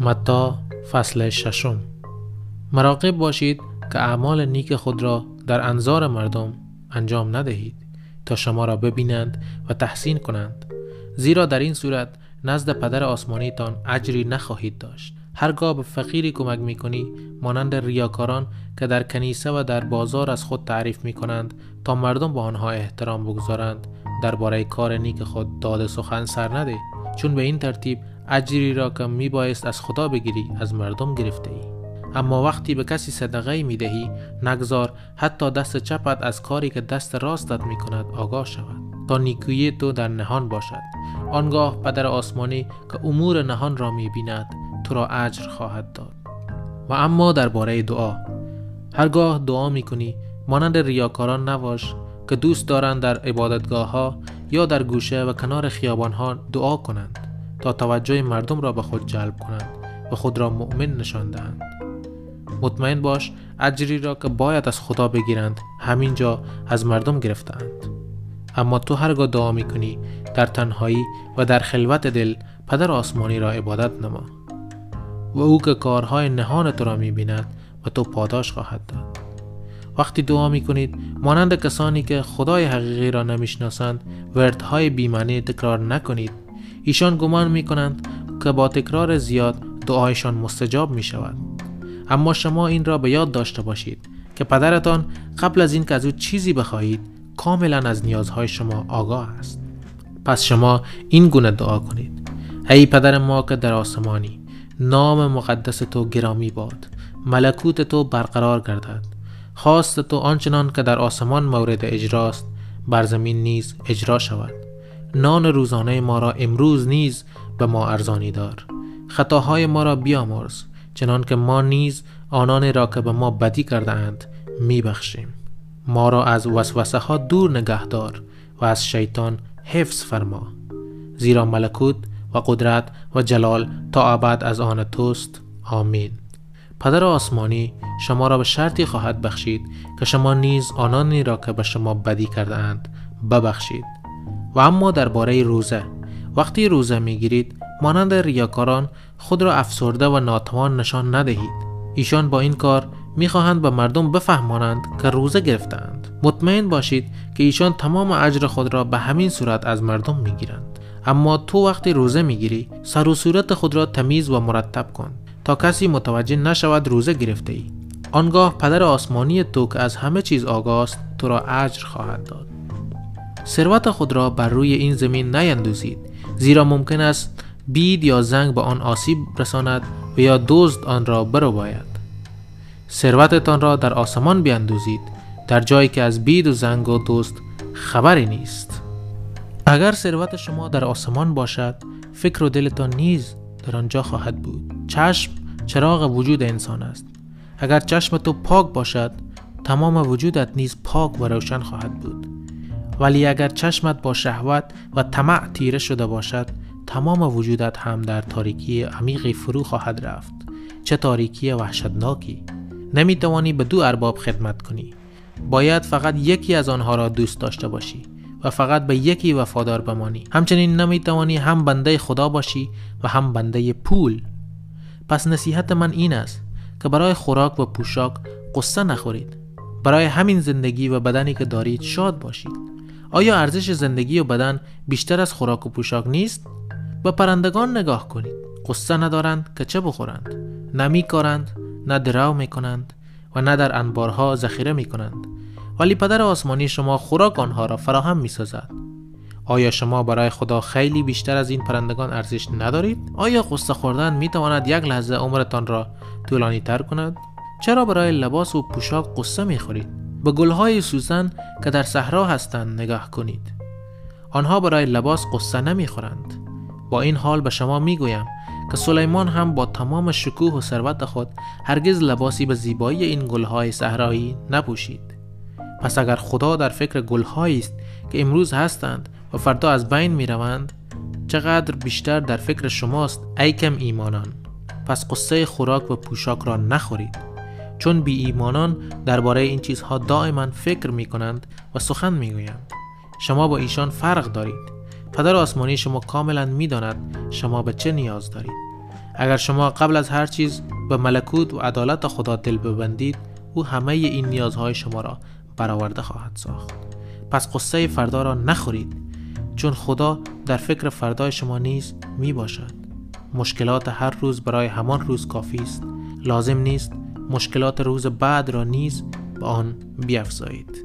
متا فصل ششم. مراقب باشید که اعمال نیک خود را در انظار مردم انجام ندهید تا شما را ببینند و تحسین کنند. زیرا در این صورت نزد پدر آسمانیتان اجری نخواهید داشت. هرگاه به فقیری کمک می‌کنی مانند ریاکاران که در کنیسه و در بازار از خود تعریف می کنند تا مردم به آنها احترام بگذارند درباره کار نیک خود داد سخن سر نده. چون به این ترتیب اجری را که می بایست از خدا بگیری از مردم گرفته ای اما وقتی به کسی صدقه می دهی نگذار حتی دست چپت از کاری که دست راستت می کند آگاه شود. تا نیکویی تو در نهان باشد. آنگاه پدر آسمانی که امور نهان را می بیند تو را اجر خواهد داد. و اما درباره دعا. هرگاه دعا می کنی مانند ریاکاران نباش که دوست دارند در عبادتگاه ها یا در گوشه و کنار خیابان ها دعا کنند. تا توجه مردم را به خود جلب کنند و خود را مؤمن نشان دهند. مطمئن باش اجری را که باید از خدا بگیرند همینجا از مردم گرفتند اما تو هرگاه دعا می‌کنی در تنهایی و در خلوت دل پدر آسمانی را عبادت نما. و او که کارهای نهان تو را می‌بیند و تو پاداش خواهد داد. وقتی دعا می کنید مانند کسانی که خدای حقیقی را نمی‌شناسند وردهای بیمعنی تکرار نکنید. ایشان گمان می کنند که با تکرار زیاد دعایشان مستجاب می شود اما شما این را به یاد داشته باشید که پدرتان قبل از این که از او چیزی بخواهید کاملا از نیازهای شما آگاه است. پس شما این گونه دعا کنید. ای پدر ما که در آسمانی نام مقدس تو گرامی باد ملکوت تو برقرار گردد. خواست تو آنچنان که در آسمان مورد اجراست بر زمین نیز اجرا شود. نان روزانه ما را امروز نیز به ما ارزانی دار. خطاهای ما را بیامرز چنان که ما نیز آنان را که به ما بدی کرده اند می بخشیم. ما را از وسوسه ها دور نگه دار و از شیطان حفظ فرما. زیرا ملکوت و قدرت و جلال تا ابد از آن توست. آمین. پدر آسمانی شما را به شرطی خواهد بخشید که شما نیز آنانی را که به شما بدی کرده اند ببخشید. و اما درباره روزه. وقتی روزه می‌گیرید مانند ریاکاران خود را افسرده و ناتوان نشان ندهید. ایشان با این کار می‌خواهند به مردم بفهمانند که روزه گرفتند مطمئن باشید که ایشان تمام اجر خود را به همین صورت از مردم می‌گیرند. اما تو وقتی روزه می‌گیری سر و صورت خود را تمیز و مرتب کن. تا کسی متوجه نشود روزه گرفته ای آنگاه پدر آسمانی تو که از همه چیز آگاست تو را اجر خواهد داد. ثروت خود را بر روی این زمین نیندوزید زیرا ممکن است بید یا زنگ به آن آسیب رساند و یا دزد آن را برو باید ثروتتان را در آسمان بیندوزید در جایی که از بید و زنگ و دزد خبری نیست. اگر ثروت شما در آسمان باشد فکر و دلتان نیز در آنجا خواهد بود. چشم چراغ وجود انسان است. اگر چشم تو پاک باشد تمام وجودت نیز پاک و روشن خواهد بود. ولی اگر چشمت با شهوت و طمع تیره شده باشد تمام وجودت هم در تاریکی عمیقی فرو خواهد رفت. چه تاریکی وحشتناکی. نمی‌توانی به دو ارباب خدمت کنی. باید فقط یکی از آنها را دوست داشته باشی و فقط به یکی وفادار بمانی. همچنین نمی‌توانی هم بنده خدا باشی و هم بنده پول. پس نصیحت من این است که برای خوراک و پوشاک قصه نخورید. برای همین زندگی و بدنی که دارید شاد باشید. آیا ارزش زندگی و بدن بیشتر از خوراک و پوشاک نیست به پرندگان نگاه کنید قصه ندارند که چه بخورند نمی کارند نه درو می کنند و نه در انبارها ذخیره می کنند ولی پدر آسمانی شما خوراک آنها را فراهم می سازد آیا شما برای خدا خیلی بیشتر از این پرندگان ارزش ندارید؟ آیا قصه خوردن می تواند یک لحظه عمرتان را طولانی تر کند؟ چرا برای لباس و پوشاک قصه می خورید؟ به گلهای سوزن که در صحرا هستند نگاه کنید. آنها برای لباس قصه نمی خورند. با این حال به شما می گویم که سلیمان هم با تمام شکوه و ثروت خود هرگز لباسی به زیبایی این گلهای صحرایی نپوشید. پس اگر خدا در فکر گلهایی است که امروز هستند و فردا از بین می روند چقدر بیشتر در فکر شماست ای کم ایمانان پس قصه خوراک و پوشاک را نخورید چون بی ایمانان درباره این چیزها دائما فکر می کنند و سخن می گویند شما با ایشان فرق دارید. پدر آسمانی شما کاملا می داند شما به چه نیاز دارید. اگر شما قبل از هر چیز به ملکوت و عدالت خدا دل ببندید او همه این نیازهای شما را برآورده خواهد ساخت. پس قصه فردا را نخورید. چون خدا در فکر فردای شما نیز می باشد مشکلات هر روز برای همان روز کافی است. لازم نیست مشکلات روز بعد را نیز به آن بیافزایید